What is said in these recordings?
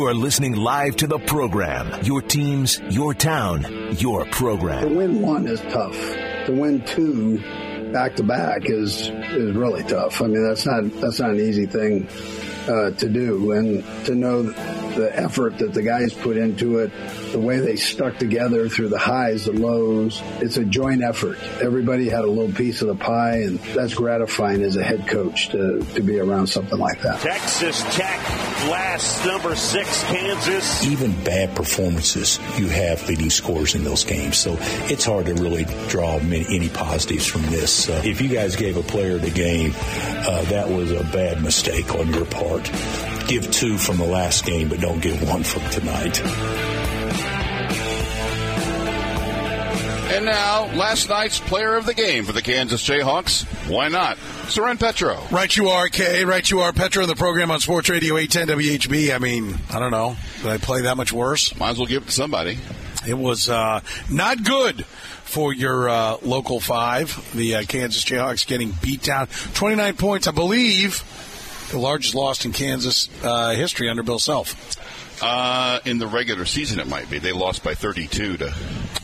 You are listening live to the program. Your teams, your town, your program. To win one is tough. To win two back to back is is really tough. I mean, that's not that's not an easy thing uh, to do, and to know the effort that the guys put into it, the way they stuck together through the highs, the lows. It's a joint effort. Everybody had a little piece of the pie, and that's gratifying as a head coach to to be around something like that. Texas Last number six, Kansas. even bad performances, you have leading scores in those games. So it's hard to really draw many, any positives from this. Uh, if you guys gave a player the game, uh, that was a bad mistake on your part. Give two from the last game, but don't give one from tonight. And now, last night's player of the game for the Kansas Jayhawks. Why not? Soren Petro. Right you are, Kay. Right you are, Petro, in the program on Sports Radio 810 WHB. I mean, I don't know. Did I play that much worse? Might as well give it to somebody. It was uh, not good for your uh, local five. The uh, Kansas Jayhawks getting beat down. 29 points, I believe, the largest loss in Kansas uh, history under Bill Self. Uh, in the regular season, it might be. They lost by 32 to.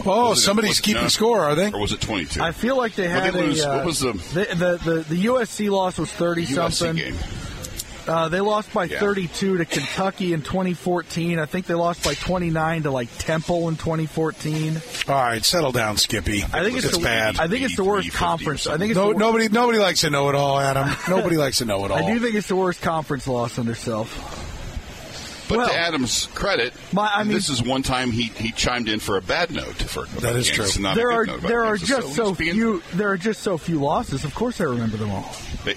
Oh, somebody's was it- keeping no. score, are they? Or was it 22? I feel like they What had they lose? a. Uh, What was the- the, the the the USC loss was thirty USC something. game. Uh, they lost by Yeah. 32 to Kentucky in 2014. I think they lost by 29 to like Temple in 2014. All right, settle down, Skippy. I think it's, it's the, bad. I think it's the worst conference. I think it's No, wor- nobody, nobody likes to know it all, Adam. Nobody likes to know it all. I do think it's the worst conference loss under self. But Well, to Adam's credit, my- I mean- this is one time he, he chimed in for a bad note. For That is true. There are good note about there are Kansas. just so being- few there are just so few losses. Of course, I remember them all. They,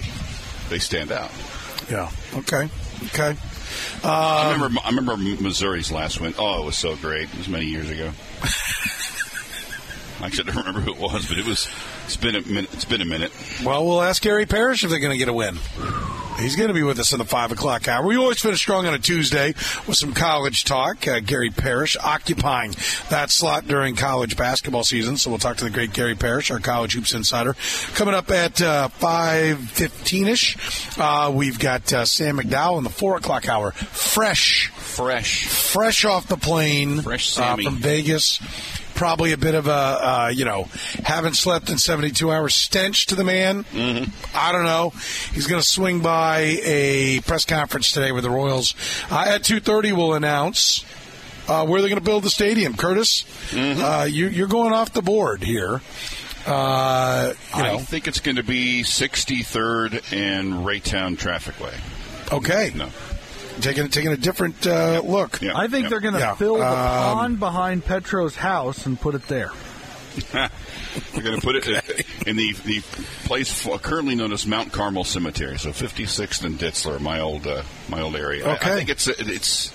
they stand out. Yeah. Okay. Okay. I Um, remember I remember Missouri's last win. Oh, it was so great. It was many years ago. Actually, I don't remember who it was, but it was. It's been a minute. It's been a minute. Well, we'll ask Gary Parrish if they're going to get a win. He's going to be with us in the five o'clock hour. We always finish strong on a Tuesday with some college talk. Uh, Gary Parrish occupying that slot during college basketball season. So we'll talk to the great Gary Parrish, our college hoops insider, coming up at uh, five fifteen ish. Uh, we've got uh, Sam McDowell in the four o'clock hour, fresh, Fresh. fresh off the plane, Fresh uh, Sammy. from Vegas. Probably a bit of a, uh, you know, haven't slept in 72 hours stench to the man. Mm-hmm. I don't know. He's going to swing by a press conference today with the Royals. Uh, at 2.30, we'll announce uh, where they're going to build the stadium. Curtis, Mm-hmm. uh, you, you're going off the board here. Uh, you I know, think it's going to be 63rd and Raytown Traffic Way. okay. No. Taking, taking a different uh, look. Yeah. I think Yep. they're going to Yeah. fill the Um, pond behind Petro's house and put it there. We're going to put it in the the place f- currently known as Mount Carmel Cemetery, so 56th and Ditzler, my old uh, my old area. I- I, think it's a, it's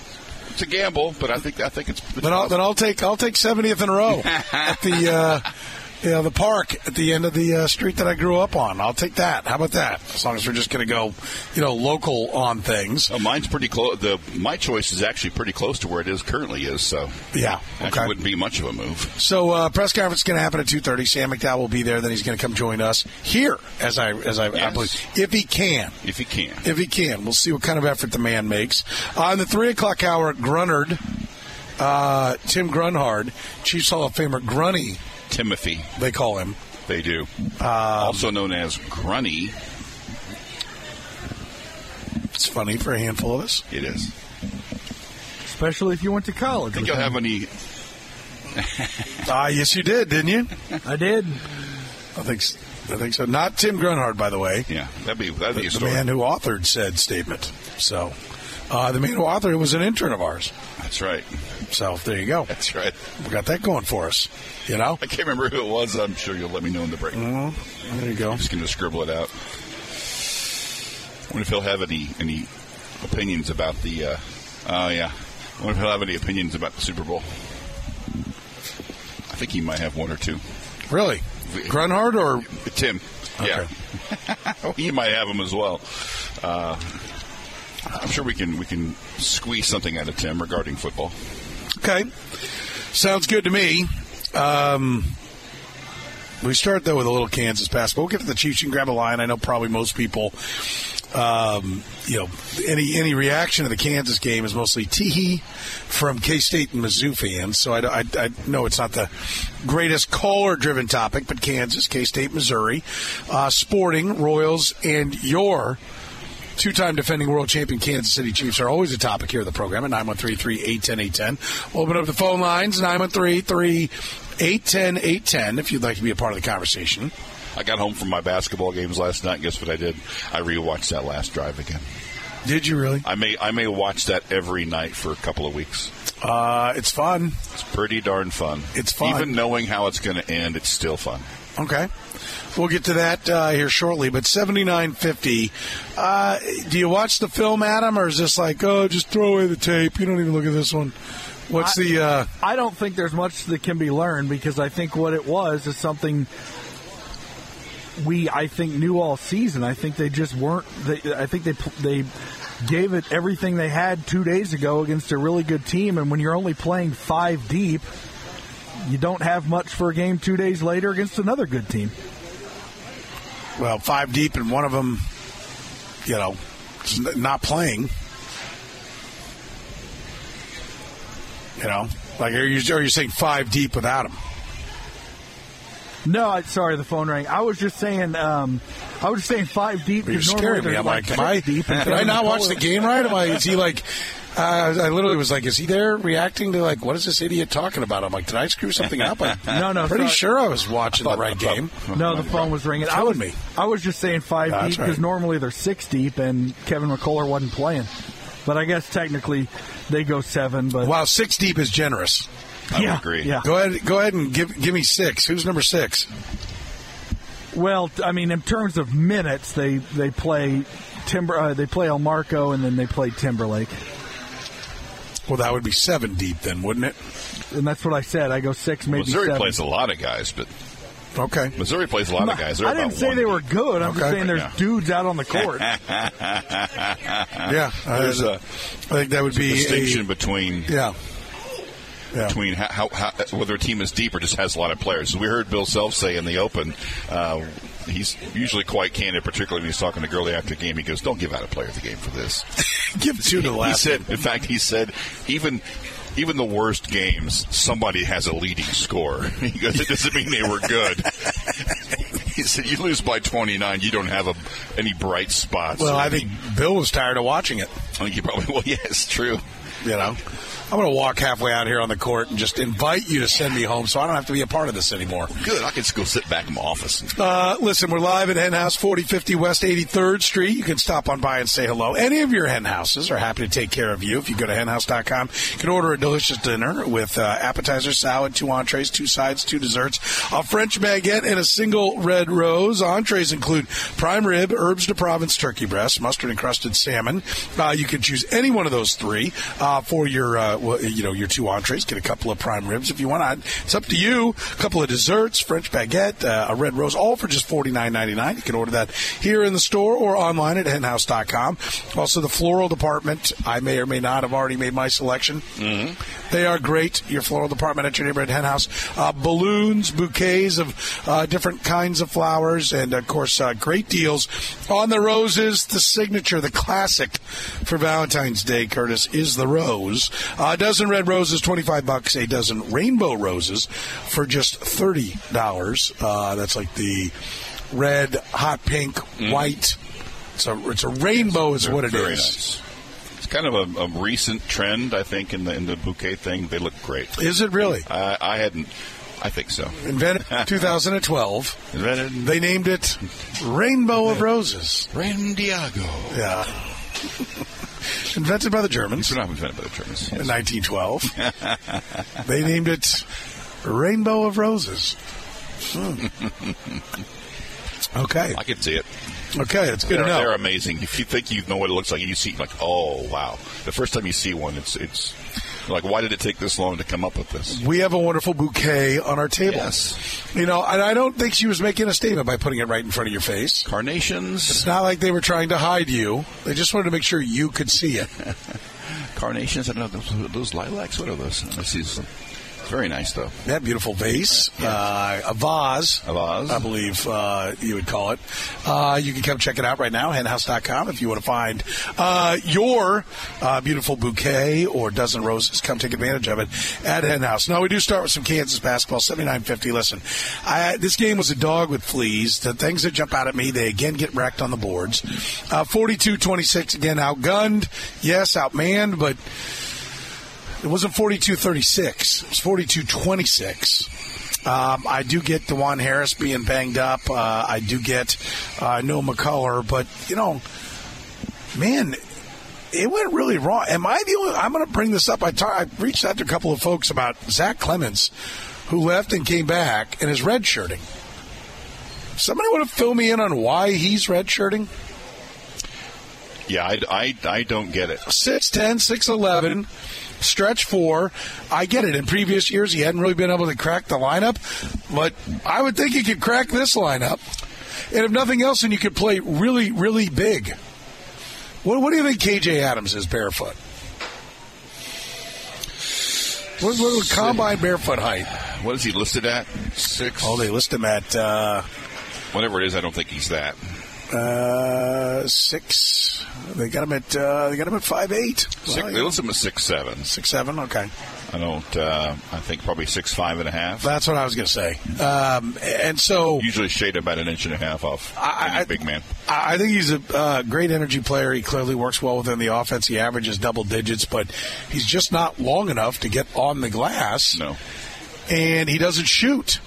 it's a gamble, but I think I think it's. it's Then I'll, then I'll take I'll take 70th in a row at the uh, you know, the park at the end of the uh, street that I grew up on. I'll take that. How about that? As long as we're just going to go, you know, local on things. Oh, mine's pretty close. The my choice is actually pretty close to where it is currently is. So Yeah. actually Okay. wouldn't be much of a move. So uh, press conference is going to happen at two thirty. Sam McDowell will be there. Then he's going to come join us here, as I as I, I believe, if he can. If he can. If he can, we'll see what kind of effort the man makes. Uh, in the three o'clock hour, Grunnard, uh, Tim Grunhard, Chiefs Hall of Famer Grunny, Timothy, they call him. they do. Um, also known as Grunny. It's funny for a handful of us. It is. Especially if you went to college. I think you'll him. have any? Ah, yes, you did, didn't you? I did. I think s- I think so. Not Tim Grunhard, by the way. Yeah, that'd be that'd be The, a the man who authored said statement. So, uh, the man who authored it was an intern of ours. That's right. So there you go. That's right. We got that going for us. You know. I can't remember who it was. I'm sure you'll let me know in the break. Mm-hmm. There you go. I'm just going to scribble it out. I wonder if he'll have any any opinions about the. Uh, oh yeah. I wonder if he'll have any opinions about the Super Bowl. I think he might have one or two. Really, Grunhard or Tim? Yeah, he might have them as well. Uh, I'm sure we can we can squeeze something out of Tim regarding football. Okay. Sounds good to me. Um, we start though with a little Kansas basketball. We'll get to the Chiefs. Can grab a line. I know probably most people um, you know, any any reaction to the Kansas game is mostly teehee from K State and Mizzou fans. So I, I, I know it's not the greatest caller driven topic, but Kansas, K State, Missouri, uh, Sporting, Royals, and your two time defending world champion Kansas City Chiefs are always a topic here of the program at 913 810 810. We'll open up the phone lines 913 810 810 if you'd like to be a part of the conversation. I got home from my basketball games last night. Guess what I did? I rewatched that last drive again. Did you really? I may I may watch that every night for a couple of weeks. Uh, it's fun. It's pretty darn fun. It's fun. Even knowing how it's going to end, it's still fun. Okay. We'll get to that uh, here shortly. But seventy nine fifty. Uh, do you watch the film, Adam, or is this like, oh, just throw away the tape? You don't even look at this one. What's I, the? Uh, I don't think there's much that can be learned because I think what it was is something we I think knew all season. I think they just weren't. They, I think they they gave it everything they had two days ago against a really good team, and when you're only playing five deep, you don't have much for a game two days later against another good team. Well, five deep, and one of them, you know, not playing. You know, like are you are you saying five deep without him? No, I, sorry, the phone rang. I was just saying, um, I was just saying five deep. You're scaring me. I'm like, am I? Deep did I not watch the game right? Am I? Is he like? Uh, I literally was like, is he there reacting to like, what is this idiot talking about? I'm like, did I screw something up? I'm no, no, pretty sorry. sure I was watching the right game. No, the phone was ringing. I was, me. I was just saying five That's deep because right. normally they're six deep, and Kevin McCullar wasn't playing. But I guess technically they go seven. But Wow, six deep is generous. I yeah, agree. Yeah. Go ahead, go ahead and give give me six. Who's number six? Well, I mean, in terms of minutes, they they play Timber, uh, they play Elmarko, and then they play Timberlake, Well, that would be seven deep then, wouldn't it? and that's what I said. I go six, maybe Missouri seven. plays a lot of guys, but Okay. Missouri plays a lot of guys. They're I didn't say one they deep. were good. I'm Okay. just saying there's Yeah. dudes out on the court. Yeah, uh, There's a I think that would be a distinction a, between yeah. Yeah. between how, how, how whether a team is deep or just has a lot of players. We heard Bill Self say in the Open. Uh, he's usually quite candid, particularly when he's talking to Gurley after the game. He goes, "Don't give out a player of the game for this." Give two to the last." He said, in fact, he said even. Even the worst games, somebody has a leading score. He goes, it doesn't mean they were good. he said, you lose by 29, you don't have a, any bright spots. well, I think Bill was tired of watching it. I think he probably, well, yes, true. You know, I'm going to walk halfway out here on the court and just invite you to send me home, so I don't have to be a part of this anymore. Good. I can just go sit back in my office. Uh, listen, we're live at Hen House 4050 West 83rd Street. You can stop on by and say hello. Any of your hen houses are happy to take care of you. If you go to henhouse.com, you can order a delicious dinner with uh, appetizer, salad, two entrees, two sides, two desserts, a French baguette, and a single red rose. Entrees include prime rib, herbs de Provence turkey breast, mustard encrusted salmon. Uh, you can choose any one of those three uh, for your, uh, well, you know, your two entrees. Get a couple of prime ribs if you want. It's up to you. A couple of desserts, French baguette, uh, a red rose, all for just forty nine ninety nine. You can order that here in the store or online at henhouse.com. Also, the floral department. I may or may not have already made my selection. Mm-hmm. They are great. Your floral department at your neighborhood henhouse. Uh, balloons, bouquets of uh, different kinds of flowers, and of course, uh, great deals on the roses. The signature, the classic for Valentine's Day, Curtis, is the rose. A dozen red roses, twenty five bucks. A dozen rainbow roses for just thirty dollars. Uh, that's like the red, hot pink, white. It's a it's a rainbow, is what it is. Nice. It's kind of a, a recent trend, I think, in the in the bouquet thing. They look great. Is it really? I, I hadn't. I think so. Invented 2012. Invented They named it Rainbow of Roses. Randiago. Yeah. Invented by the Germans are not invented by the Germans. in 1912. they named it Rainbow of Roses. Hmm. Okay. I can see it. Okay, it's good They're, they're amazing. If you think you know what it looks like, you see like, oh wow. The first time you see one, it's it's like, why did it take this long to come up with this? We have a wonderful bouquet on our table. Yes. You know, and I don't think she was making a statement by putting it right in front of your face. Carnations. It's not like they were trying to hide you. They just wanted to make sure you could see it. Carnations. I don't know those, those lilacs. What are those? Let's see. some- Very nice, though. That beautiful vase, uh, a vase, A vase. I believe uh, you would call it. Uh, you can come check it out right now, henhouse.com, if you want to find uh, your uh, beautiful bouquet or dozen roses. Come take advantage of it at Henhouse. Now, we do start with some Kansas basketball, 79-50. Listen, I, this game was a dog with fleas. The things that jump out at me, they again get wrecked on the boards. Uh, 42-26, again, outgunned. Yes, outmanned, but it wasn't 42-36. It was 42-26. Um, I do get Dajuan Harris being banged up. Uh, I do get uh, Noah McCullar, but you know, man, it went really wrong. Am I the only? I'm going to bring this up. I, ta- I reached out to a couple of folks about Zach Clemence, who left and came back and is redshirting. Somebody want to fill me in on why he's redshirting? Yeah, I, I, I don't get it. 6'10, 6'11, stretch four. I get it. In previous years, he hadn't really been able to crack the lineup, but I would think he could crack this lineup. And if nothing else, then you could play really, really big. What, what do you think KJ Adams is barefoot? What, what would combine barefoot height? What is he listed at? Six. Oh, they list him at uh, Whatever it is, I don't think he's that. Uh, six. They got him at uh, they got him at five eight. Six, they list him at six seven. Six seven. Okay. I don't. Uh, I think probably six five and a half. That's what I was going to say. Um, and so Usually shade about an inch and a half off. I- I- big man. I I think he's a uh, great energy player. He clearly works well within the offense. He averages double digits, but he's just not long enough to get on the glass. No. And he doesn't shoot.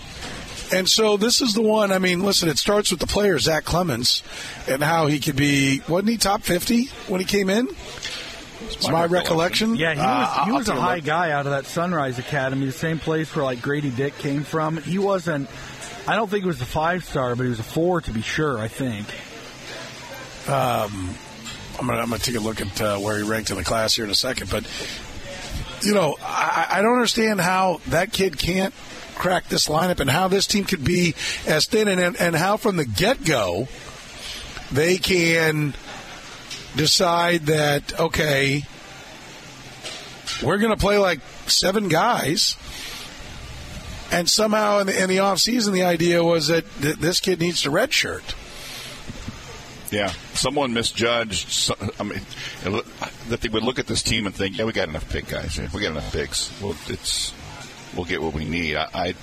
And so this is the one. I mean, listen, it starts with the player, Zach Clemence, and how he could be, wasn't he top 50 when he came in? It's my, my recollection. Yeah, he Uh, was, he I'll was a high look. guy out of that Sunrise Academy, the same place where like Grady Dick came from. He wasn't. I don't think he was a five star, but he was a four to be sure. I think. I'm gonna, I'm gonna take a look at uh, where he ranked in the class here in a second, but you know, I, I don't understand how that kid can't crack this lineup and how this team could be as thin and and how from the get go they can decide that okay, we're gonna play like seven guys. And somehow in the, in the off season, the idea was that th- this kid needs to redshirt. Yeah, someone misjudged. I mean, that they would look at this team and think, "Yeah, we got enough big guys. We got enough bigs. Well, it's we'll get what we need." I, I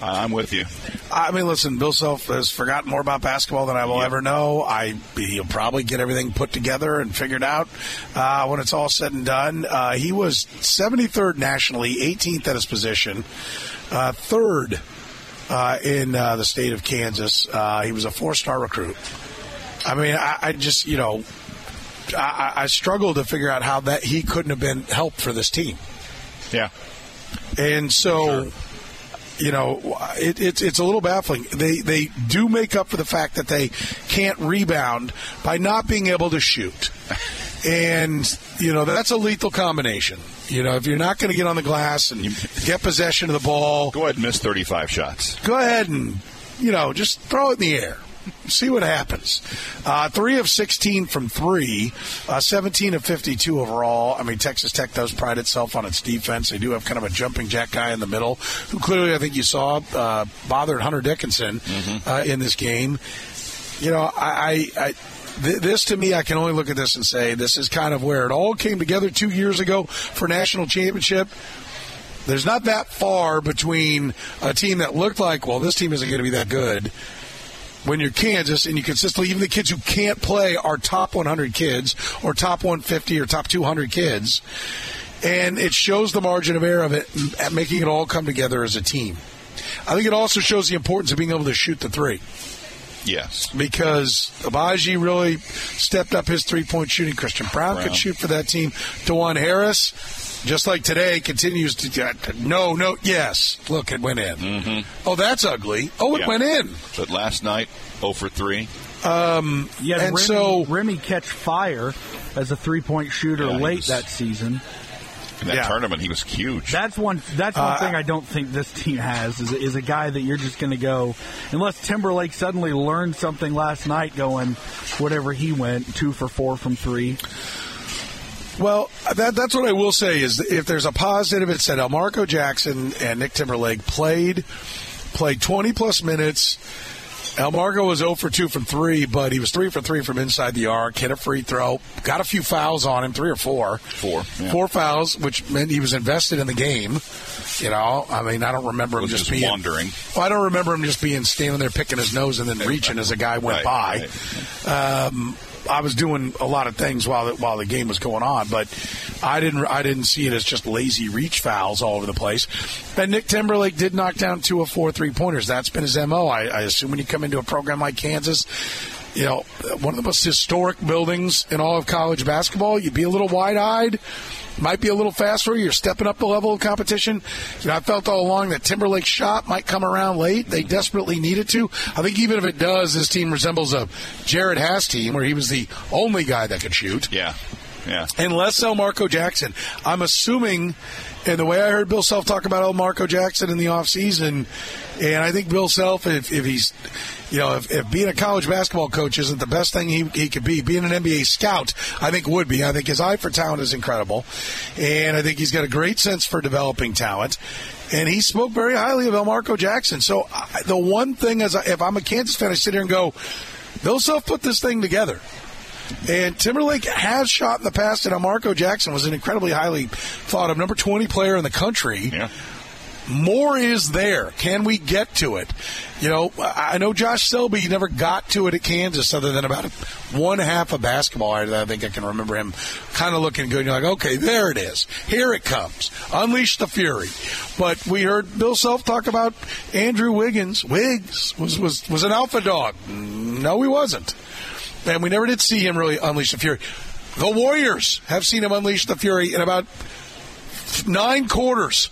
I'm with you. I mean, listen, Bill Self has forgotten more about basketball than I will ever know. I he'll probably get everything put together and figured out uh, when it's all said and done. Uh, he was 73rd nationally, 18th at his position, uh, third uh, in uh, the state of Kansas. Uh, he was a four-star recruit. I mean, I, I just you know, I, I struggle to figure out how that he couldn't have been helped for this team. Yeah, And so, you know, it, it's it's a little baffling. They they do make up for the fact that they can't rebound by not being able to shoot, and you know that's a lethal combination. You know, if you're not going to get on the glass and get possession of the ball, go ahead and miss 35 shots. go ahead and you know just throw it in the air. See what happens. Uh, three of 16 from three, uh, 17 of 52 overall. I mean, Texas Tech does pride itself on its defense. They do have kind of a jumping jack guy in the middle, who clearly I think you saw uh, bothered Hunter Dickinson uh, in this game. You know, I, I, I this to me, I can only look at this and say this is kind of where it all came together two years ago for national championship. There's not that far between a team that looked like, well, this team isn't going to be that good. When you're Kansas and you consistently, even the kids who can't play are top 100 kids or top 150 or top 200 kids. And it shows the margin of error of it, making it all come together as a team. I think it also shows the importance of being able to shoot the three Yes. because Agbaji really stepped up his three point shooting. Christian Braun, Braun. could shoot for that team. Dajuan Harris, just like today, continues to uh, no, no, yes. Look, it went in. Mm-hmm. Oh, that's ugly. Oh, it Yeah. went in. But last night, 0 for 3. Um, Yeah, And Remy, so- Remy catch fire as a three point shooter Yeah, late was- that season. In that Yeah. tournament, he was huge. That's one. That's one Uh, thing I don't think this team has is, is a guy that you're just going to go unless Timberlake suddenly learned something last night, going whatever he went two for four from three. Well, that, that's what I will say is if there's a positive, it said Elmarko Jackson and Nick Timberlake played played 20 plus minutes. Elmarko was 0 for 2 from 3, but he was 3 for 3 from inside the arc, hit a free throw, got a few fouls on him, three or four. Four. Yeah. Four fouls, which meant he was invested in the game. You know, I mean, I don't remember him just, just being wandering. Well, I don't remember him just being standing there picking his nose and then reaching as a guy went Right, by. Um, I was doing a lot of things while the, while the game was going on, but I didn't I didn't see it as just lazy reach fouls all over the place. But Nick Timberlake did knock down two of four three pointers. That's been his mo. I, I assume when you come into a program like Kansas, you know, one of the most historic buildings in all of college basketball, you'd be a little wide eyed. Might be a little faster. You're stepping up the level of competition. You know, I felt all along that Timberlake's shot might come around late. They desperately needed to. I think even if it does, this team resembles a Jerod Haase team where he was the only guy that could shoot. Yeah. Yeah. And less so Marco Jackson. I'm assuming, and the way I heard Bill Self talk about Elmarko Jackson in the offseason, and I think Bill Self, if, if he's, you know, if, if being a college basketball coach isn't the best thing he, he could be, being an NBA scout, I think would be. I think his eye for talent is incredible. And I think he's got a great sense for developing talent. And he spoke very highly of Elmarko Jackson. So I, the one thing, as I, if I'm a Kansas fan, I sit here and go, Bill Self put this thing together. And Timberlake has shot in the past, and Marco Jackson was an incredibly highly thought of number 20 player in the country. Yeah. More is there. Can we get to it? You know, I know Josh Selby never got to it at Kansas other than about one half of basketball. I, think I can remember him kind of looking good. You're like, okay, there it is. Here it comes. Unleash the fury. But we heard Bill Self talk about Andrew Wiggins. Wiggs was, was, was an alpha dog. No, he wasn't. And we never did see him really unleash the fury. The Warriors have seen him unleash the fury in about nine quarters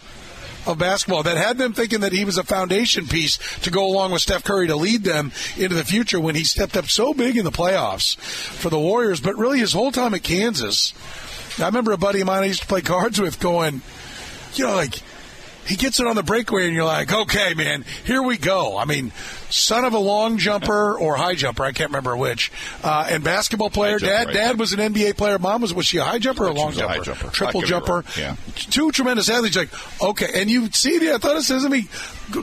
of basketball that had them thinking that he was a foundation piece to go along with Steph Curry to lead them into the future when he stepped up so big in the playoffs for the Warriors. But really, his whole time at Kansas, I remember a buddy of mine I used to play cards with going, you know, like, he gets it on the breakaway, and you're like, okay, man, here we go. I mean, son of a long jumper or high jumper, I can't remember which, uh, and basketball player. jump, dad, right. dad was an NBA player. Mom was was she a high jumper or a long was a jumper? high jumper. Triple jumper. Yeah. Two tremendous athletes. Like, okay, and you see the athleticism. He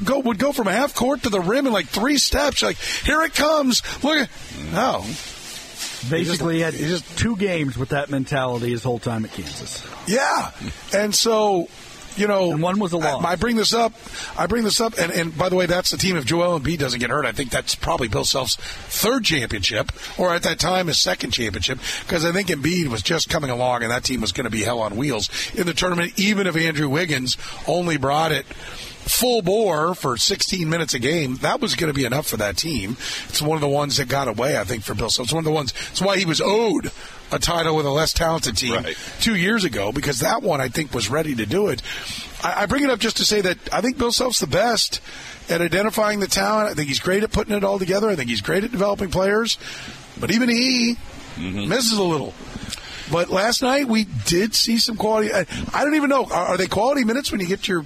go would go from half court to the rim in like three steps. Like, here it comes. Look at no. Basically, he had just two games with that mentality his whole time at Kansas. Yeah, and so you know, And one was a loss. I, I bring this up. I bring this up, and, and by the way, that's the team. If Joel Embiid doesn't get hurt, I think that's probably Bill Self's third championship, or at that time his second championship, because I think Embiid was just coming along, and that team was going to be hell on wheels in the tournament. Even if Andrew Wiggins only brought it full bore for 16 minutes a game, that was going to be enough for that team. It's one of the ones that got away, I think, for Bill Self. It's one of the ones. It's why he was owed a title with a less talented team Right. two years ago because that one I think was ready to do it. I, I bring it up just to say that I think Bill Self's the best at identifying the talent. I think he's great at putting it all together. I think he's great at developing players. But even he mm-hmm. misses a little. But last night we did see some quality. I, I don't even know. Are, are they quality minutes when you get your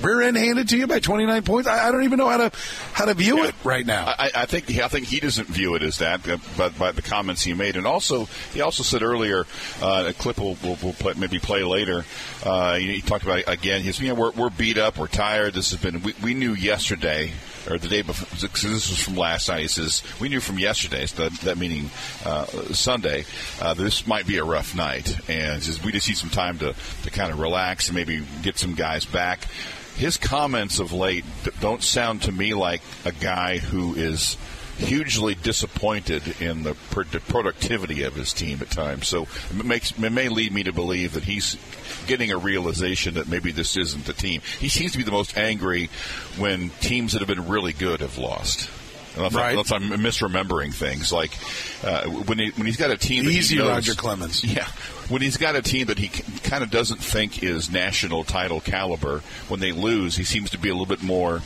rear end handed to you by 29 points? I, I don't even know how to how to view it right now. I, I think I think he doesn't view it as that, uh, but by the comments he made, and also he also said earlier, uh, a clip we'll, we'll, we'll play, maybe play later. Uh, he, he talked about again. He's you know we're, we're beat up, we're tired. This has been we, we knew yesterday or the day before. This was from last night. He says we knew from yesterday, so that, that meaning uh, Sunday, uh, this might be a rough night, and says we just need some time to to kind of relax and maybe get some guys back his comments of late don't sound to me like a guy who is hugely disappointed in the productivity of his team at times. So it makes it may lead me to believe that he's getting a realization that maybe this isn't the team. He seems to be the most angry when teams that have been really good have lost. Unless, Right. unless I'm misremembering things, like uh, when he, when he's got a team that he Easy, knows- Roger Clemens. yeah, when he's got a team that he kind of doesn't think is national title caliber, when they lose, he seems to be a little bit more.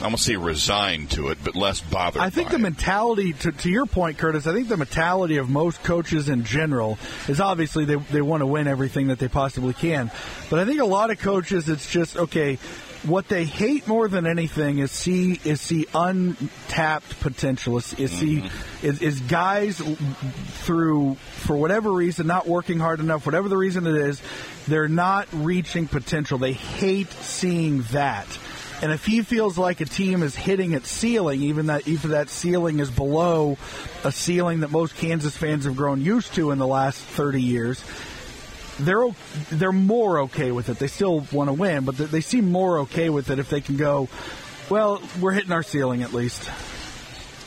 I won't say resigned to it, but less bothered. I think the it. mentality, to, to your point, Curtis, I think the mentality of most coaches in general is obviously they, they want to win everything that they possibly can. But I think a lot of coaches, it's just, okay, what they hate more than anything is see is see untapped potential. Is, is see mm-hmm. is, is guys through for whatever reason not working hard enough, whatever the reason it is, they're not reaching potential. They hate seeing that. And if he feels like a team is hitting its ceiling, even that even that ceiling is below a ceiling that most Kansas fans have grown used to in the last 30 years, they're they're more okay with it. They still want to win, but they- they seem more okay with it if they can go. Well, we're hitting our ceiling at least.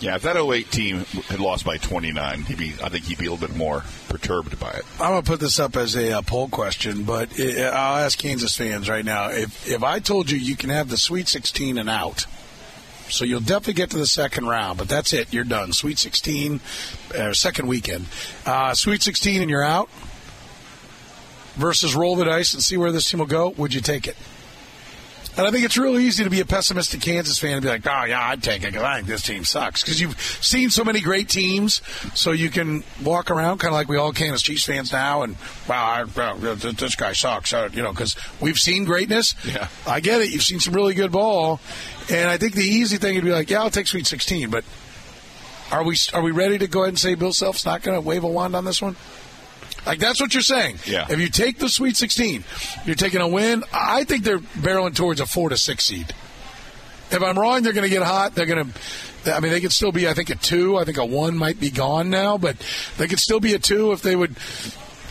Yeah, if that 08 team had lost by 29, he'd be, I think he'd be a little bit more perturbed by it. I'm going to put this up as a uh, poll question, but i I'll ask Kansas fans right now. If if I told you you can have the Sweet 16 and out, so you'll definitely get to the second round, but that's it. You're done. Sweet 16, uh, second weekend. Uh, Sweet 16 and you're out versus roll the dice and see where this team will go. Would you take it? And I think it's real easy to be a pessimistic Kansas fan and be like, oh, yeah, I'd take it because I think this team sucks. Because you've seen so many great teams, so you can walk around kind of like we all can as Chiefs fans now, and, wow, I, well, this guy sucks. Uh, you know, because we've seen greatness. Yeah. I get it. You've seen some really good ball. And I think the easy thing would be like, yeah, I'll take Sweet 16, but are we are we ready to go ahead and say Bill Self's not going to wave a wand on this one? Like that's what you're saying. Yeah. If you take the Sweet 16, you're taking a win. I think they're barreling towards a four to six seed. If I'm wrong, they're going to get hot. They're going to. I mean, they could still be. I think a two. I think a one might be gone now, but they could still be a two if they would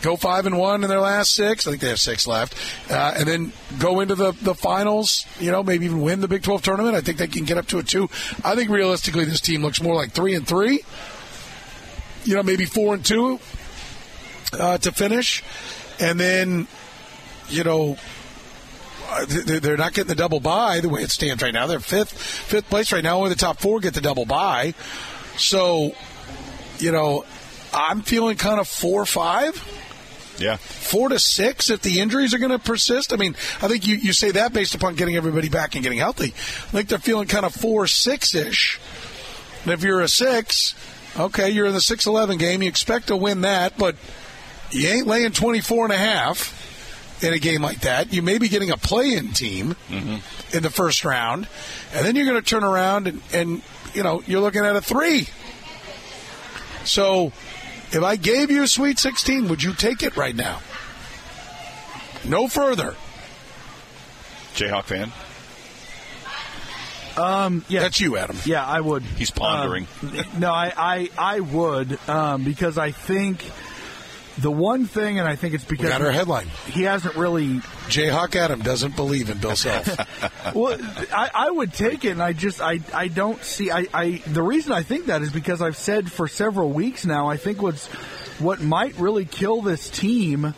go five and one in their last six. I think they have six left, uh, and then go into the the finals. You know, maybe even win the Big 12 tournament. I think they can get up to a two. I think realistically, this team looks more like three and three. You know, maybe four and two uh, to finish, and then you know uh, they're not getting the double bye the way it stands right now. They're fifth fifth place right now. Only the top four get the double bye. So, you know, I'm feeling kind of four five. Yeah. Four to six if the injuries are going to persist. I mean, I think you, you say that based upon getting everybody back and getting healthy. I think they're feeling kind of four six ish. And if you're a six, okay, you're in the six eleven game. You expect to win that, but you ain't laying 24 and a half in a game like that. You may be getting a play-in team in the first round, and then you're going to turn around and, and you know you're looking at a three. So, if I gave you a Sweet 16, would you take it right now? No further. Jayhawk fan. Um, yeah, That's you, Adam. Yeah, I would. He's pondering. Um, no, I, I, I would um, because I think the one thing, and I think it's We because got our headline. he hasn't really. Jayhawk Adam doesn't believe in Bill Self. Well, I, I would take it, and I just I, I don't see. I, I the reason I think that is because I've said for several weeks now. I think what's what might really kill this team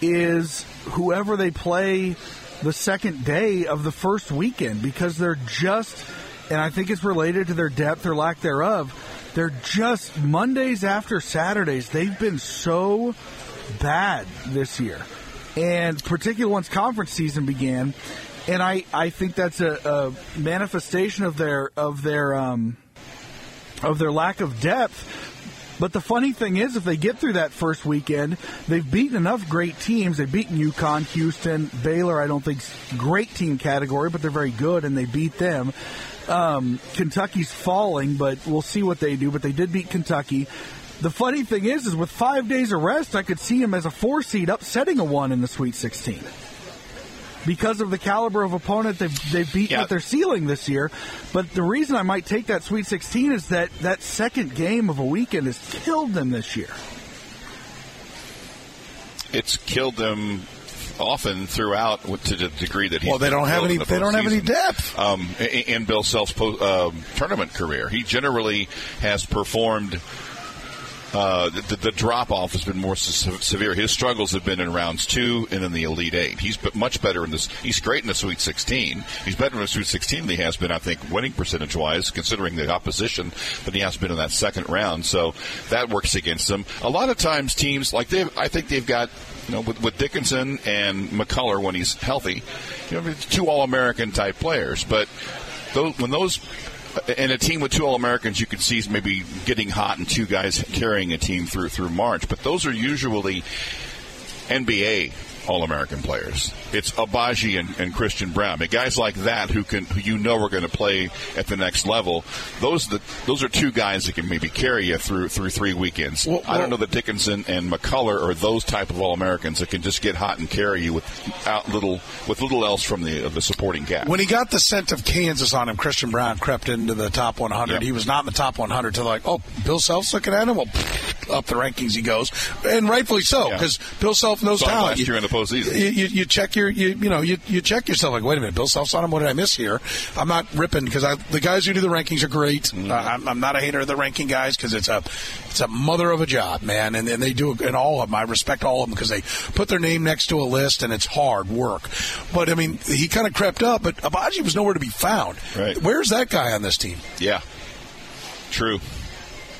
is whoever they play the second day of the first weekend because they're just, and I think it's related to their depth or lack thereof. They're just Mondays after Saturdays. They've been so bad this year, and particularly once conference season began. And I, I think that's a, a manifestation of their of their um, of their lack of depth. But the funny thing is, if they get through that first weekend, they've beaten enough great teams. They've beaten UConn, Houston, Baylor. I don't think great team category, but they're very good, and they beat them. Um, Kentucky's falling, but we'll see what they do. But they did beat Kentucky. The funny thing is, is with five days of rest, I could see him as a four seed upsetting a one in the Sweet 16 because of the caliber of opponent they've, they've beaten at their ceiling this year. But the reason I might take that Sweet 16 is that that second game of a weekend has killed them this year. It's killed them often throughout to the degree that he. well, they don't have any. They don't have any depth. um, in Bill Self's po- um tournament career. He generally has performed. Uh, the, the drop off has been more se- severe. His struggles have been in rounds two and in the Elite Eight. He's much better in this. He's great in the Sweet 16. He's better in the Sweet 16 than he has been, I think, winning percentage wise, considering the opposition than he has been in that second round. So that works against them. A lot of times, teams like they, I think they've got you know, with, with Dickinson and McCullar when he's healthy, you know, two All American type players. But those, when those, in a team with two All Americans, you could see maybe getting hot and two guys carrying a team through through March. But those are usually NBA All American players. It's Agbaji and, and Christian Braun. Guys like that who can who you know are going to play at the next level. Those are the, those are two guys that can maybe carry you through through three weekends. Well, I don't know that Dickinson and McCullar are those type of All Americans that can just get hot and carry you without little with little else from the the supporting cast. When he got the scent of Kansas on him, Christian Braun crept into the top 100. Yep. He was not in the top 100 till like, oh, Bill Self's looking at him. Well, up the rankings he goes, and rightfully so Yeah. because Bill Self knows talent. last year in the postseason. You, you, you check your, you, you know, you, you check yourself like, wait a minute, Bill Self's on him. What did I miss here? I'm not ripping because I the guys who do the rankings are great. Mm-hmm. Uh, I'm, I'm not a hater of the ranking guys because it's a it's a mother of a job, man, and, and they do it. And all of them, I respect all of them because they put their name next to a list and it's hard work. But I mean, he kind of crept up, but Agbaji was nowhere to be found. Right. Where's that guy on this team? yeah, true.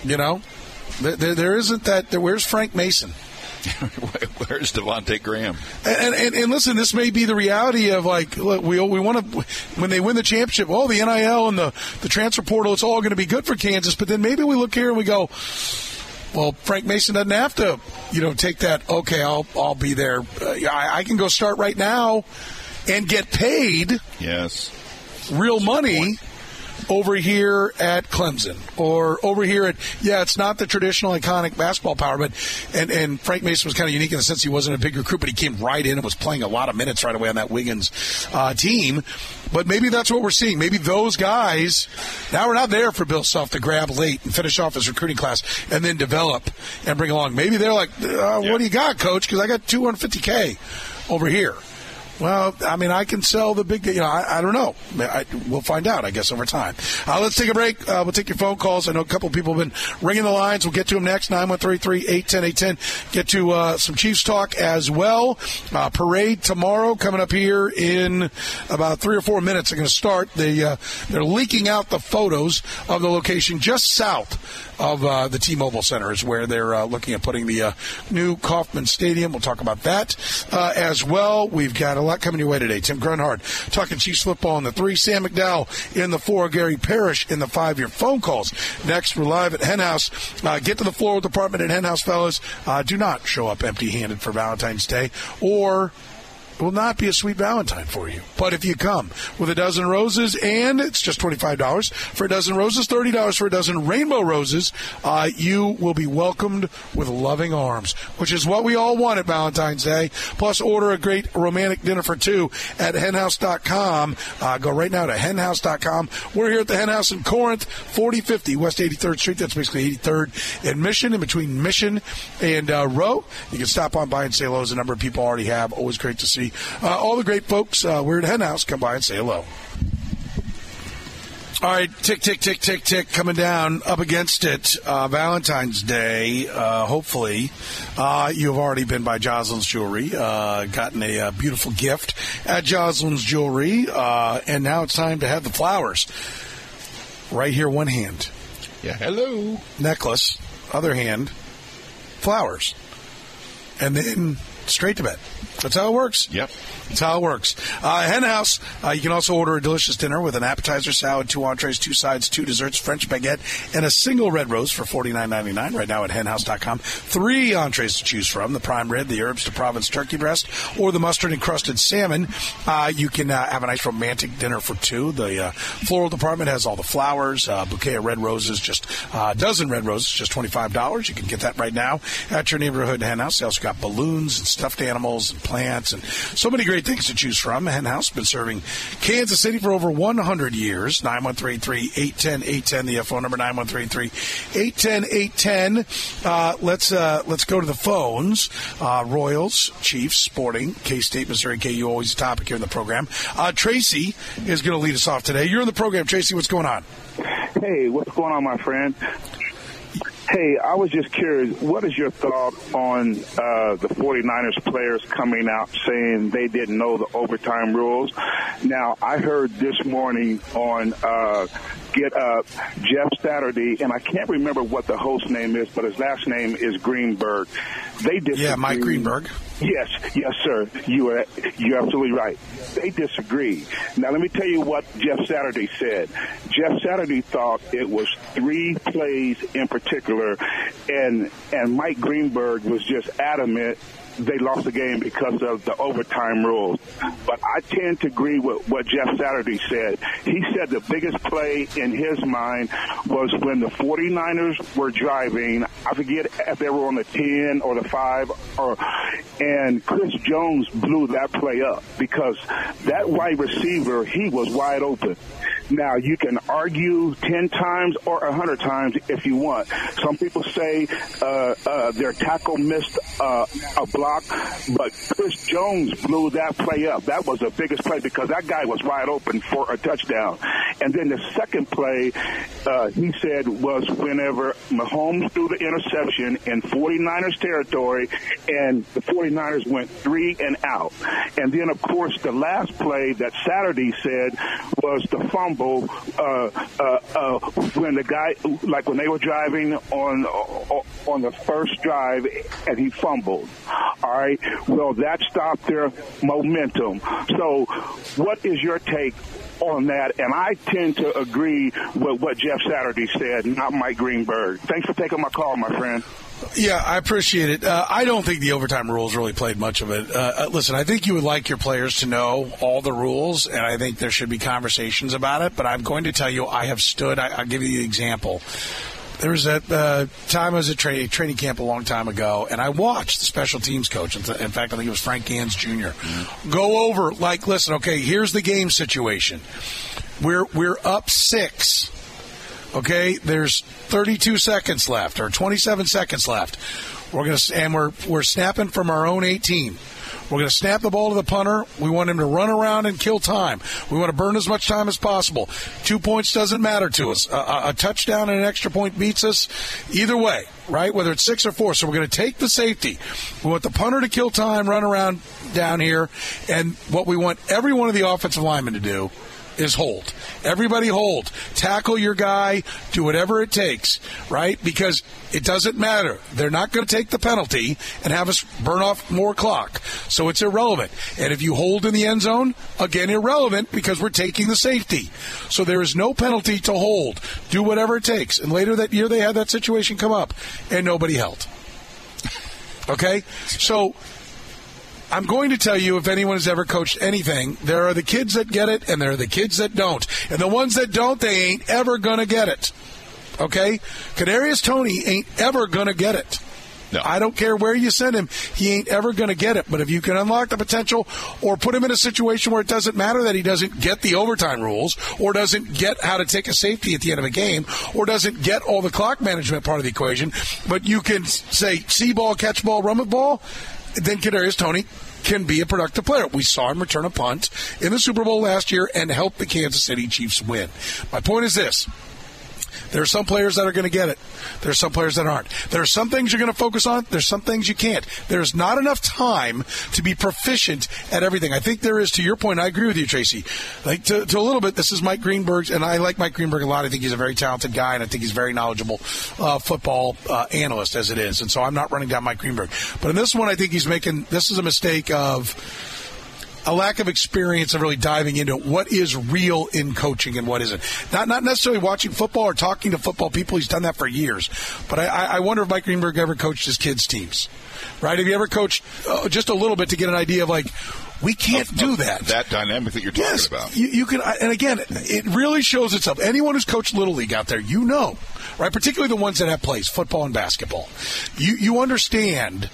You know, there, there, there isn't that. There, where's Frank Mason? Where's Devontae Graham? And, and and listen, this may be the reality of like look, we we want to when they win the championship. Oh, the NIL and the the transfer portal, it's all going to be good for Kansas. But then maybe we look here and we go, well, Frank Mason doesn't have to, you know, take that. Okay, I'll I'll be there. Uh, I, I can go start right now and get paid Yes. real money over here at Clemson or over here at yeah, it's not the traditional iconic basketball power, but and and Frank Mason was kind of unique in the sense he wasn't a big recruit, but he came right in and was playing a lot of minutes right away on that Wiggins uh, team. But maybe that's what we're seeing. Maybe those guys now we're not there for Bill Self to grab late and finish off his recruiting class and then develop and bring along. Maybe they're like, uh, what do you got, coach? Because I got 250k over here. Well, I mean, I can sell the big, you know, I, I don't know. I, we'll find out, I guess, over time. Uh, let's take a break. Uh, we'll take your phone calls. I know a couple of people have been ringing the lines. We'll get to them next, 913-810-810. Get to uh, some Chiefs talk as well. Uh, parade tomorrow coming up here in about three or four minutes. They're going to start. They, uh, they're leaking out the photos of the location just south of uh, the T-Mobile Center is where they're uh, looking at putting the uh, new Kauffman Stadium. We'll talk about that uh, as well. We've got a lot coming your way today. Tim Grunhard talking Chiefs football in the three. Sam McDowell in the four. Gary Parrish in the five. Your phone calls next. We're live at Henhouse. Uh, get to the floral department at Henhouse, fellas. Do not show up empty-handed for Valentine's Day or will not be a sweet Valentine for you. But if you come with a dozen roses, and it's just $25 for a dozen roses, $30 for a dozen rainbow roses, uh, you will be welcomed with loving arms, which is what we all want at Valentine's Day. Plus, order a great romantic dinner for two at henhouse.com. Uh, go right now to henhouse.com. We're here at the henhouse in Corinth, 4050 West 83rd Street. That's basically 83rd and Mission, in between Mission and uh, Roe. You can stop on by and say hello, as a number of people already have. Always great to see uh, all the great folks. Uh, we're at Hen House. Come by and say hello. All right, tick, tick, tick, tick, tick, coming down up against it. Uh, Valentine's Day, uh, hopefully. Uh, you have already been by Jocelyn's Jewelry, uh, gotten a, uh beautiful gift at Jocelyn's Jewelry, uh, and now it's time to have the flowers. Right here, one hand, Yeah. Hello. necklace, other hand, flowers. And then straight to bed. That's how it works. Yep. That's how it works. Uh, Hen House, uh, you can also order a delicious dinner with an appetizer, salad, two entrees, two sides, two desserts, French baguette, and a single red rose for forty nine ninety nine right now at henhouse.com. Three entrees to choose from the prime rib, the herbs to Provence turkey breast, or the mustard encrusted salmon. Uh, you can uh, have a nice romantic dinner for two. The uh, floral department has all the flowers, uh, bouquet of red roses, just uh, a dozen red roses, just $25. You can get that right now at your neighborhood hen house. They also got balloons and stuffed animals and plants and so many great things to choose from. Hen House been serving Kansas City for over 100 years. 913-810-810, the phone number 913-810-810. Uh, let's, uh, let's go to the phones. Uh, Royals, Chiefs, Sporting, K-State, Missouri, KU, always a topic here in the program. Uh, Tracy is going to lead us off today. You're in the program. Tracy, what's going on? Hey, what's going on, my friend? Hey, I was just curious, what is your thought on uh, the 49ers players coming out saying they didn't know the overtime rules? Now, I heard this morning on uh, Get Up, Jeff Saturday, and I can't remember what the host name is, but his last name is Greenberg. They disagree. Yeah, Mike Greenberg. Yes, yes, sir. You are you're absolutely right. They disagree. Now let me tell you what Jeff Saturday said. Jeff Saturday thought it was three plays in particular and and Mike Greenberg was just adamant they lost the game because of the overtime rules. But I tend to agree with what Jeff Saturday said. He said the biggest play in his mind was when the 49ers were driving. I forget if they were on the 10 or the 5 or and Chris Jones blew that play up because that wide receiver, he was wide open. Now you can argue 10 times or 100 times if you want. Some people say uh, uh, their tackle missed uh, a block but Chris Jones blew that play up. That was the biggest play because that guy was wide open for a touchdown. And then the second play, uh, he said, was whenever Mahomes threw the interception in 49ers territory, and the 49ers went three and out. And then, of course, the last play that Saturday said was the fumble uh, uh, uh, when the guy, like when they were driving on on the first drive, and he fumbled. All right. Well, that stopped their momentum. So, what is your take on that, and I tend to agree with what Jeff Saturday said, not Mike Greenberg. Thanks for taking my call, my friend. Yeah, I appreciate it. Uh, I don't think the overtime rules really played much of it. Uh, uh, listen, I think you would like your players to know all the rules, and I think there should be conversations about it. But I'm going to tell you, I have stood. I, will give you the example there was that uh, time I was at tra- training camp a long time ago, and I watched the special teams coach. In, th- in fact, I think it was Frank Gansz junior mm-hmm. Go over like, listen, okay, here's the game situation. We're we're up six. Okay, there's 32 seconds left or 27 seconds left. We're gonna and we're we're snapping from our own 18. We're going to snap the ball to the punter. We want him to run around and kill time. We want to burn as much time as possible. Two points doesn't matter to us. A, a touchdown and an extra point beats us. Either way, right? Whether it's six or four. So we're going to take the safety. We want the punter to kill time, run around down here. And what we want every one of the offensive linemen to do is hold. Everybody hold. Tackle your guy. Do whatever it takes, right? Because it doesn't matter. They're not going to take the penalty and have us burn off more clock. So it's irrelevant. And if you hold in the end zone, again, irrelevant because we're taking the safety. So there is no penalty to hold. Do whatever it takes. And later that year, they had that situation come up and nobody held. Okay? So I'm going to tell you if anyone has ever coached anything, there are the kids that get it and there are the kids that don't. And the ones that don't, they ain't ever going to get it. Okay? Kadarius Toney ain't ever going to get it. No. I don't care where you send him, he ain't ever going to get it. But if you can unlock the potential or put him in a situation where it doesn't matter that he doesn't get the overtime rules or doesn't get how to take a safety at the end of a game or doesn't get all the clock management part of the equation, but you can say see ball, catch ball, run with ball, then Kadarius Toney can be a productive player. We saw him return a punt in the Super Bowl last year and help the Kansas City Chiefs win. My point is this. There are some players that are going to get it. There are some players that aren't. There are some things you're going to focus on. There's some things you can't. There's not enough time to be proficient at everything. I think there is, to your point, I agree with you, Tracy. Like, to, to a little bit, this is Mike Greenberg, and I like Mike Greenberg a lot. I think he's a very talented guy, and I think he's very knowledgeable uh, football uh, analyst as it is. And so I'm not running down Mike Greenberg. But in this one, I think he's making, this is a mistake of, a lack of experience of really diving into what is real in coaching and what isn't. Not not necessarily watching football or talking to football people. He's done that for years. But I, I wonder if Mike Greenberg ever coached his kids' teams. Right? Have you ever coached uh, just a little bit to get an idea of like we can't of, do of that. That dynamic that you're talking yes, about. You, you can, and again, it really shows itself. Anyone who's coached little league out there, you know, right? Particularly the ones that have plays, football and basketball. You you understand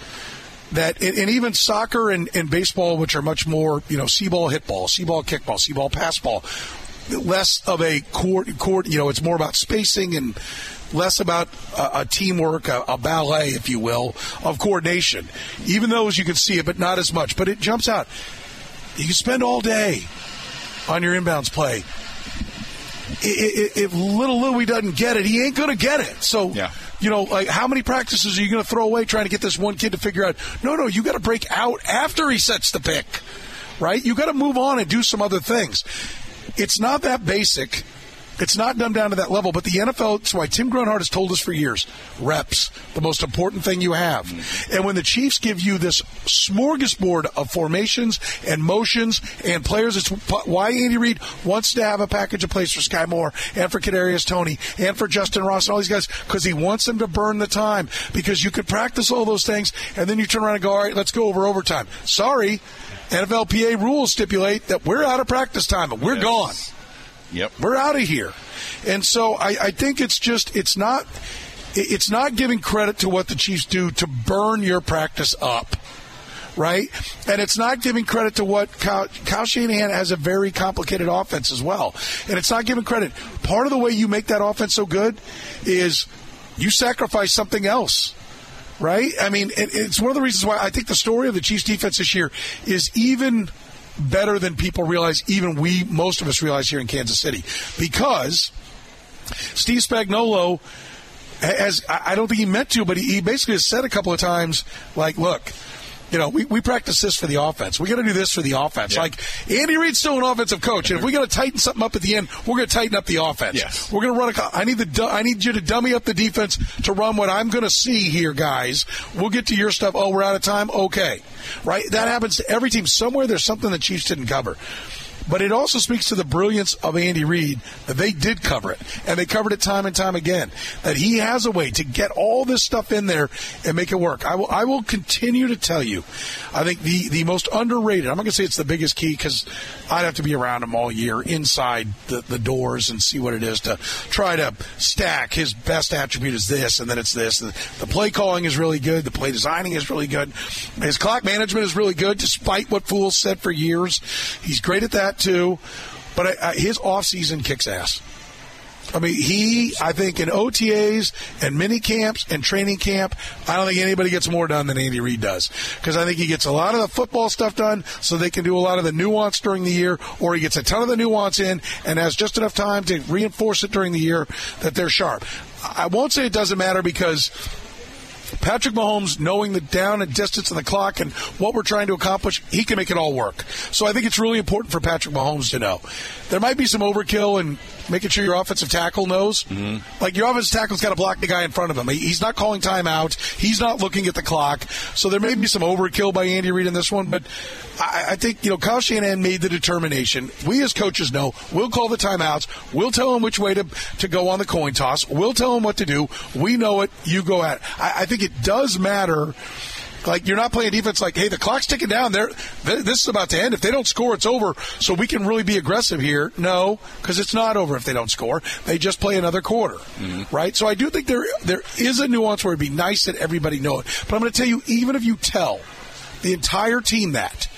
that, and even soccer and, and baseball, which are much more, you know, see ball, hit ball, see ball, kick ball, see ball, pass ball, less of a court, court, you know, it's more about spacing and less about a, a teamwork, a, a, ballet, if you will, of coordination. Even those you can see it, but not as much. But it jumps out. You can spend all day on your inbounds play. If little Louie doesn't get it, he ain't going to get it. So yeah you know, like how many practices are you going to throw away trying to get this one kid to figure out? No, no, you got to break out after he sets the pick, right? You got to move on and do some other things. It's not that basic It's not dumbed down to that level, but the NFL, that's why Tim Grunhard has told us for years reps, the most important thing you have. Mm-hmm. And when the Chiefs give you this smorgasbord of formations and motions and players, it's why Andy Reid wants to have a package of plays for Sky Moore and for Kadarius Toney and for Justyn Ross and all these guys because he wants them to burn the time because you could practice all those things and then you turn around and go, all right, let's go over overtime. Sorry, NFLPA rules stipulate that we're out of practice time and we're Yes. gone. Yep. We're out of here. And so I, I think it's just it's not it's not giving credit to what the Chiefs do to burn your practice up. Right? And it's not giving credit to what Kyle, Kyle Shanahan has a very complicated offense as well. And it's not giving credit. Part of the way you make that offense so good is you sacrifice something else right? I mean, it, it's one of the reasons why I think the story of the Chiefs defense this year is even better than people realize, even we, most of us realize here in Kansas City, because Steve Spagnuolo has, I don't think he meant to, but he basically has said a couple of times, like, look, you know, we, we practice this for the offense. We got to do this for the offense. Like Andy Reid's still an offensive coach, and if we got to tighten something up at the end, we're going to tighten up the offense. Yes. We're going to run a. I need the. I need you to dummy up the defense to run what I'm going to see here, guys. We'll get to your stuff. Oh, we're out of time. Okay, right. That happens to every team. Somewhere there's something the Chiefs didn't cover. But it also speaks to the brilliance of Andy Reid that they did cover it, and they covered it time and time again. That he has a way to get all this stuff in there and make it work. I will. I will continue to tell you. I think the the most underrated. I'm not going to say it's the biggest key because I'd have to be around him all year inside the, the doors and see what it is to try to stack. His best attribute is this, and then it's this. The, the play calling is really good. The play designing is really good. His clock management is really good, despite what fools said for years. He's great at that too. But I, I, his offseason kicks ass. I mean, he, I think, in OTAs and mini camps and training camp, I don't think anybody gets more done than Andy Reid does. Because I think he gets a lot of the football stuff done so they can do a lot of the nuance during the year, or he gets a ton of the nuance in and has just enough time to reinforce it during the year that they're sharp. I won't say it doesn't matter because Patrick Mahomes, knowing the down and distance of the clock and what we're trying to accomplish, he can make it all work. So I think it's really important for Patrick Mahomes to know. There might be some overkill in making sure your offensive tackle knows. Mm-hmm. Like your offensive tackle's got to block the guy in front of him. He's not calling timeout. He's not looking at the clock. So there may be some overkill by Andy Reid in this one, but I, I think you know Kyle Shanahan made the determination. We as coaches know we'll call the timeouts. We'll tell him which way to to go on the coin toss. We'll tell him what to do. We know it. You go at. It. I, I think it does matter. Like you're not playing defense. Like, hey, the clock's ticking down. There, th- this is about to end. If they don't score, it's over. So we can really be aggressive here. No, because it's not over if they don't score. They just play another quarter, mm-hmm. right? So I do think there there is a nuance where it'd be nice that everybody know it. But I'm going to tell you, even if you tell the entire team that,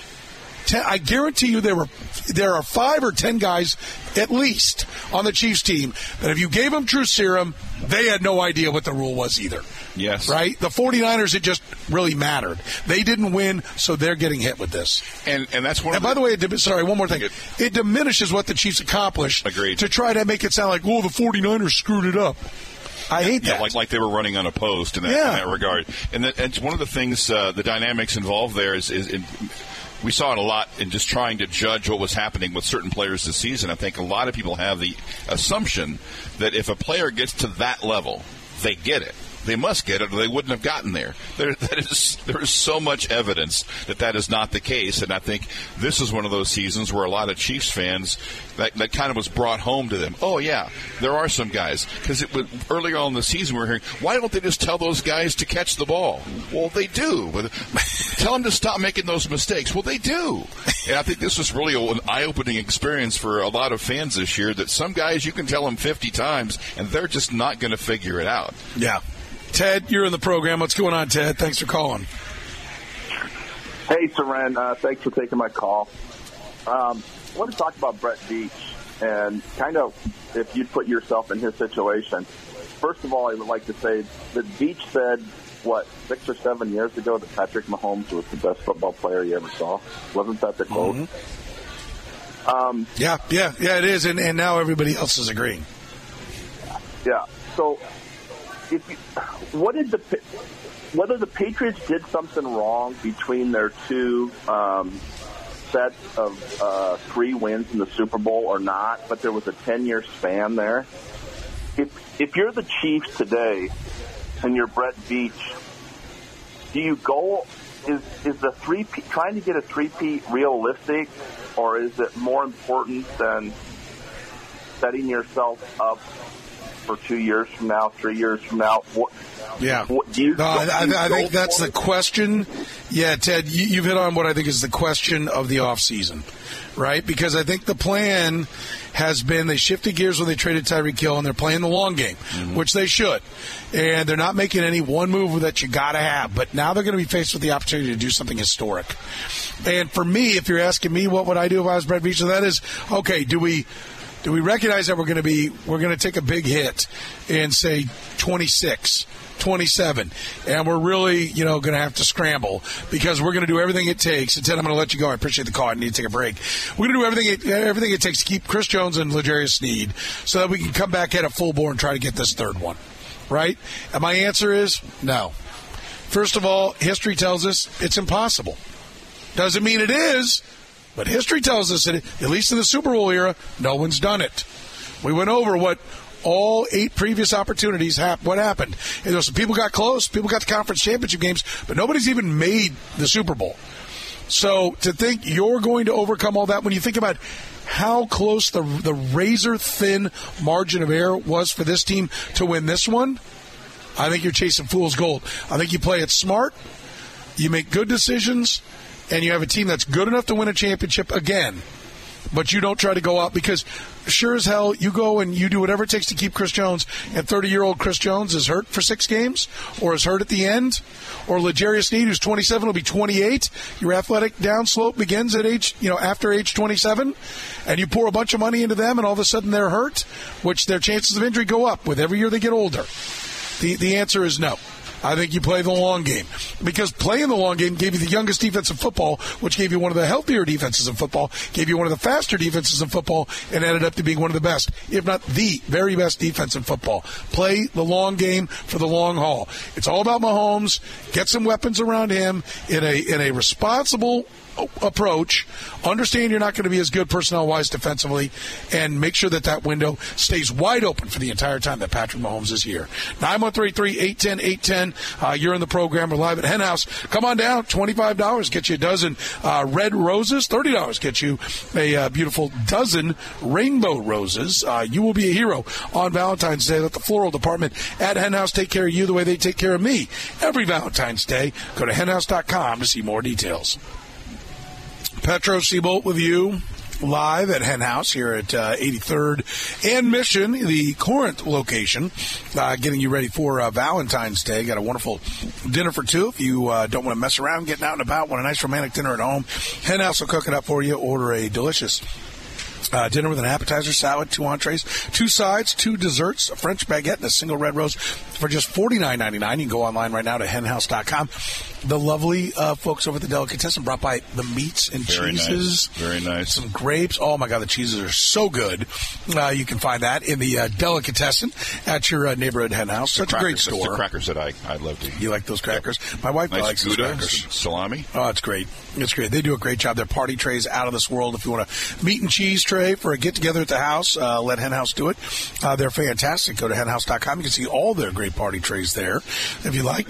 ten, I guarantee you there were there are five or ten guys at least on the Chiefs team that if you gave them true serum, they had no idea what the rule was either. Yes. Right? The 49ers, it just really mattered. They didn't win, so they're getting hit with this. And and that's one. And by the way, it, sorry, one more thing. It diminishes what the Chiefs accomplished Agreed. to try to make it sound like, oh, the 49ers screwed it up. I hate Yeah, that. like like they were running unopposed in that, Yeah. in that regard. And, that, and one of the things, uh, the dynamics involved there is, is in, we saw it a lot in just trying to judge what was happening with certain players this season. I think a lot of people have the assumption that if a player gets to that level, they get it. They must get it, or they wouldn't have gotten there. There, that is, there is so much evidence that that is not the case, and I think this is one of those seasons where a lot of Chiefs fans that, that kind of was brought home to them. Oh yeah, there are some guys because it was earlier on in the season we were hearing, why don't they just tell those guys to catch the ball? Well, they do. But tell them to stop making those mistakes. Well, they do. And I think this was really an eye-opening experience for a lot of fans this year. That some guys you can tell them 50 times and they're just not going to figure it out. yeah. Ted, you're in the program. What's going on, Ted? Thanks for calling. Hey, Soren. Uh, thanks for taking my call. Um, I want to talk about Brett Veach and kind of if you'd put yourself in his situation. First of all, I would like to say that Veach said, what, six or seven years ago that Patrick Mahomes was the best football player he ever saw. Wasn't that the quote? Um, Yeah, yeah, yeah, it is. And, and now everybody else is agreeing. Yeah. So, if you, what did the whether the Patriots did something wrong between their two um, set of uh, three wins in the Super Bowl or not, but there was a 10 year span there. If, if you're the Chiefs today and you're Brett Veach, do you go, is, is the three, trying to get a three-peat realistic or is it more important than setting yourself up for two years from now, three years from now? What, Yeah. what, do you, No, I, I, I think that's the question. Yeah, Ted, you, you've hit on what I think is the question of the offseason, right? Because I think the plan has been they shifted gears when they traded Tyreek Hill and they're playing the long game, mm-hmm. which they should. And they're not making any one move that you got to have. But now they're going to be faced with the opportunity to do something historic. And for me, if you're asking me what would I do if I was Brett Veach, that is, okay, do we do we recognize that we're going to be we're going to take a big hit in say 26 27 and we're really you know going to have to scramble because we're going to do everything it takes. And Ted I'm going to let you go. I appreciate the call. I need to take a break. We're going to do everything it, everything it takes to keep Chris Jones and L'Jarius Sneed so that we can come back at a full bore and try to get this third one. Right? And my answer is no. First of all history tells us it's impossible. Doesn't mean it is but history tells us that, at least in the Super Bowl era, no one's done it. We went over what all eight previous opportunities what happened. And some people got close, people got the conference championship games, but nobody's even made the Super Bowl. So to think you're going to overcome all that when you think about how close the the razor thin margin of error was for this team to win this one, I think you're chasing fool's gold. I think you play it smart, you make good decisions, and you have a team that's good enough to win a championship again. But you don't try to go out because sure as hell you go and you do whatever it takes to keep Chris Jones. And 30 year old Chris Jones is hurt for six games or is hurt at the end. Or L'Jarius Sneed, who's 27, will be 28. Your athletic downslope begins at age, you know, after age 27. And you pour a bunch of money into them and all of a sudden they're hurt, which their chances of injury go up with every year they get older. The, the answer is no. I think you play the long game because playing the long game gave you the youngest defense in football, which gave you one of the healthier defenses in football, gave you one of the faster defenses in football, and ended up to being one of the best, if not the very best defense in football. Play the long game for the long haul. It's all about Mahomes. Get some weapons around him in a in a responsible approach. Understand you're not going to be as good personnel wise defensively, and make sure that that window stays wide open for the entire time that Patrick Mahomes is here. 9133 810 810. Uh, you're in the program. We're live at Hen House. Come on down. $25 get you a dozen uh, red roses. $30 get you a uh, beautiful dozen rainbow roses. Uh, you will be a hero on Valentine's Day. Let the floral department at Hen House take care of you the way they take care of me every Valentine's Day. Go to henhouse.com to see more details. Petro Seabolt with you live at Hen House here at uh, 83rd and Mission, the Corinth location, uh, getting you ready for uh, Valentine's Day. Got a wonderful dinner for two. If you uh, don't want to mess around, getting out and about, want a nice romantic dinner at home, Hen House will cook it up for you. Order a delicious uh, dinner with an appetizer, salad, two entrees, two sides, two desserts, a French baguette, and a single red rose for just forty nine ninety nine. You can go online right now to henhouse.com. The lovely uh, folks over at the Delicatessen brought by the meats and Very nice. cheeses. Very nice. Some grapes. Oh my God, the cheeses are so good. Uh, you can find that in the uh, Delicatessen at your uh, neighborhood hen house. Such a great store. The crackers that I, I love to eat. You like those crackers? My wife Nice likes those Gouda, crackers. salami. Oh, it's great. It's great. They do a great job. Their party trays out of this world. If you want a meat and cheese tray for a get together at the house, uh, let Hen House do it. Uh, they're fantastic. Go to henhouse.com. You can see all their great party trays there. If you like,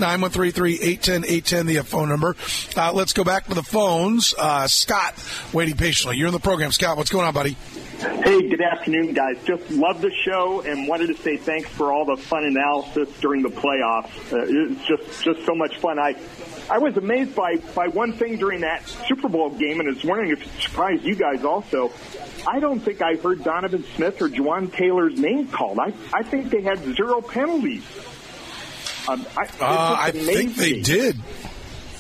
913-810-810, the phone number. Uh, let's go back to the phones. Uh, Scott, waiting patiently. You're in the program. Scott, what's going on, buddy? Hey, good afternoon, guys. Just love the show and wanted to say thanks for all the fun analysis during the playoffs. Uh, it's just just so much fun. I I was amazed by by one thing during that Super Bowl game, and I was wondering if it surprised you guys also. I don't think I heard Donovan Smith or Jawaan Taylor's name called. I I think they had zero penalties. Um, I, Uh, I think they did.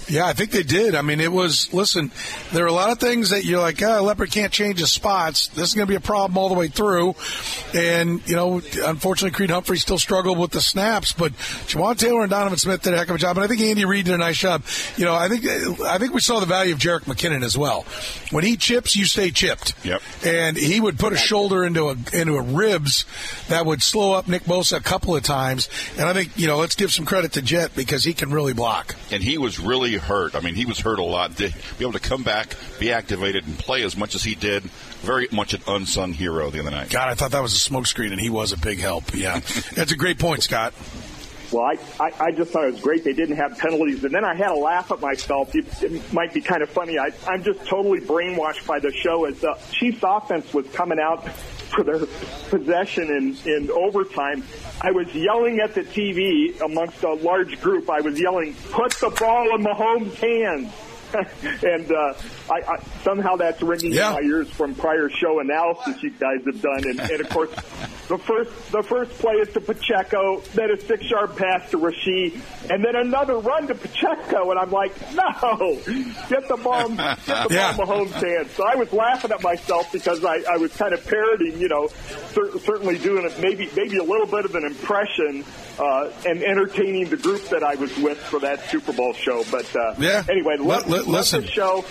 Yeah, I think they did. I mean, it was, listen, there are a lot of things that you're like, ah, Leopard can't change his spots. This is going to be a problem all the way through. And, you know, unfortunately, Creed Humphrey still struggled with the snaps, but Jawaan Taylor and Donovan Smith did a heck of a job. And I think Andy Reid did a nice job. You know, I think, I think we saw the value of Jerick McKinnon as well. When he chips, you stay chipped. Yep. And he would put a shoulder into a, into a ribs that would slow up Nick Bosa a couple of times. And I think, you know, let's give some credit to Jet because he can really block. And he was really be hurt. I mean, he was hurt a lot. To be able to come back, be activated, and play as much as he did, very much an unsung hero the other night. God, I thought that was a smokescreen, and he was a big help. Yeah, that's a great point, Scott. Well, I, I, I just thought it was great they didn't have penalties. And then I had a laugh at myself. It, it might be kind of funny. I, I'm just totally brainwashed by the show as the Chiefs offense was coming out for their possession in, in overtime. I was yelling at the TV amongst a large group. I was yelling, put the ball in Mahomes' hands. and uh, I, I, somehow that's ringing Yeah. in my ears from prior show analysis you guys have done. And, and of course, the first the first play is to Pacheco, then a six yard pass to Rasheed, and then another run to Pacheco. And I'm like, no, get the ball, get the Yeah. ball in Mahomes' hands. So I was laughing at myself because I, I was kind of parodying, you know, cer- certainly doing it, maybe maybe a little bit of an impression uh, and entertaining the group that I was with for that Super Bowl show. But uh, Yeah. anyway, li- love listen. show.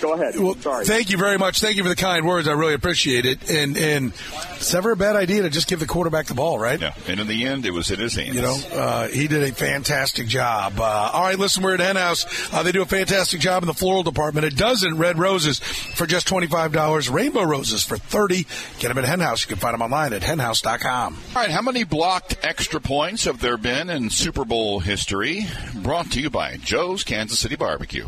Go ahead. Well, Sorry. thank you very much. Thank you for the kind words. I really appreciate it. And and it's never a bad idea to just give the quarterback the ball, right? Yeah, and in the end, it was in his hands. You know, uh, he did a fantastic job. Uh, all right, listen, we're at Hen House. Uh, they do a fantastic job in the floral department. A dozen red roses for just $25. Rainbow roses for 30 Get them at Hen House. You can find them online at henhouse.com. All right, how many blocked extra points have there been in Super Bowl history? Brought to you by Joe's Kansas City Barbecue.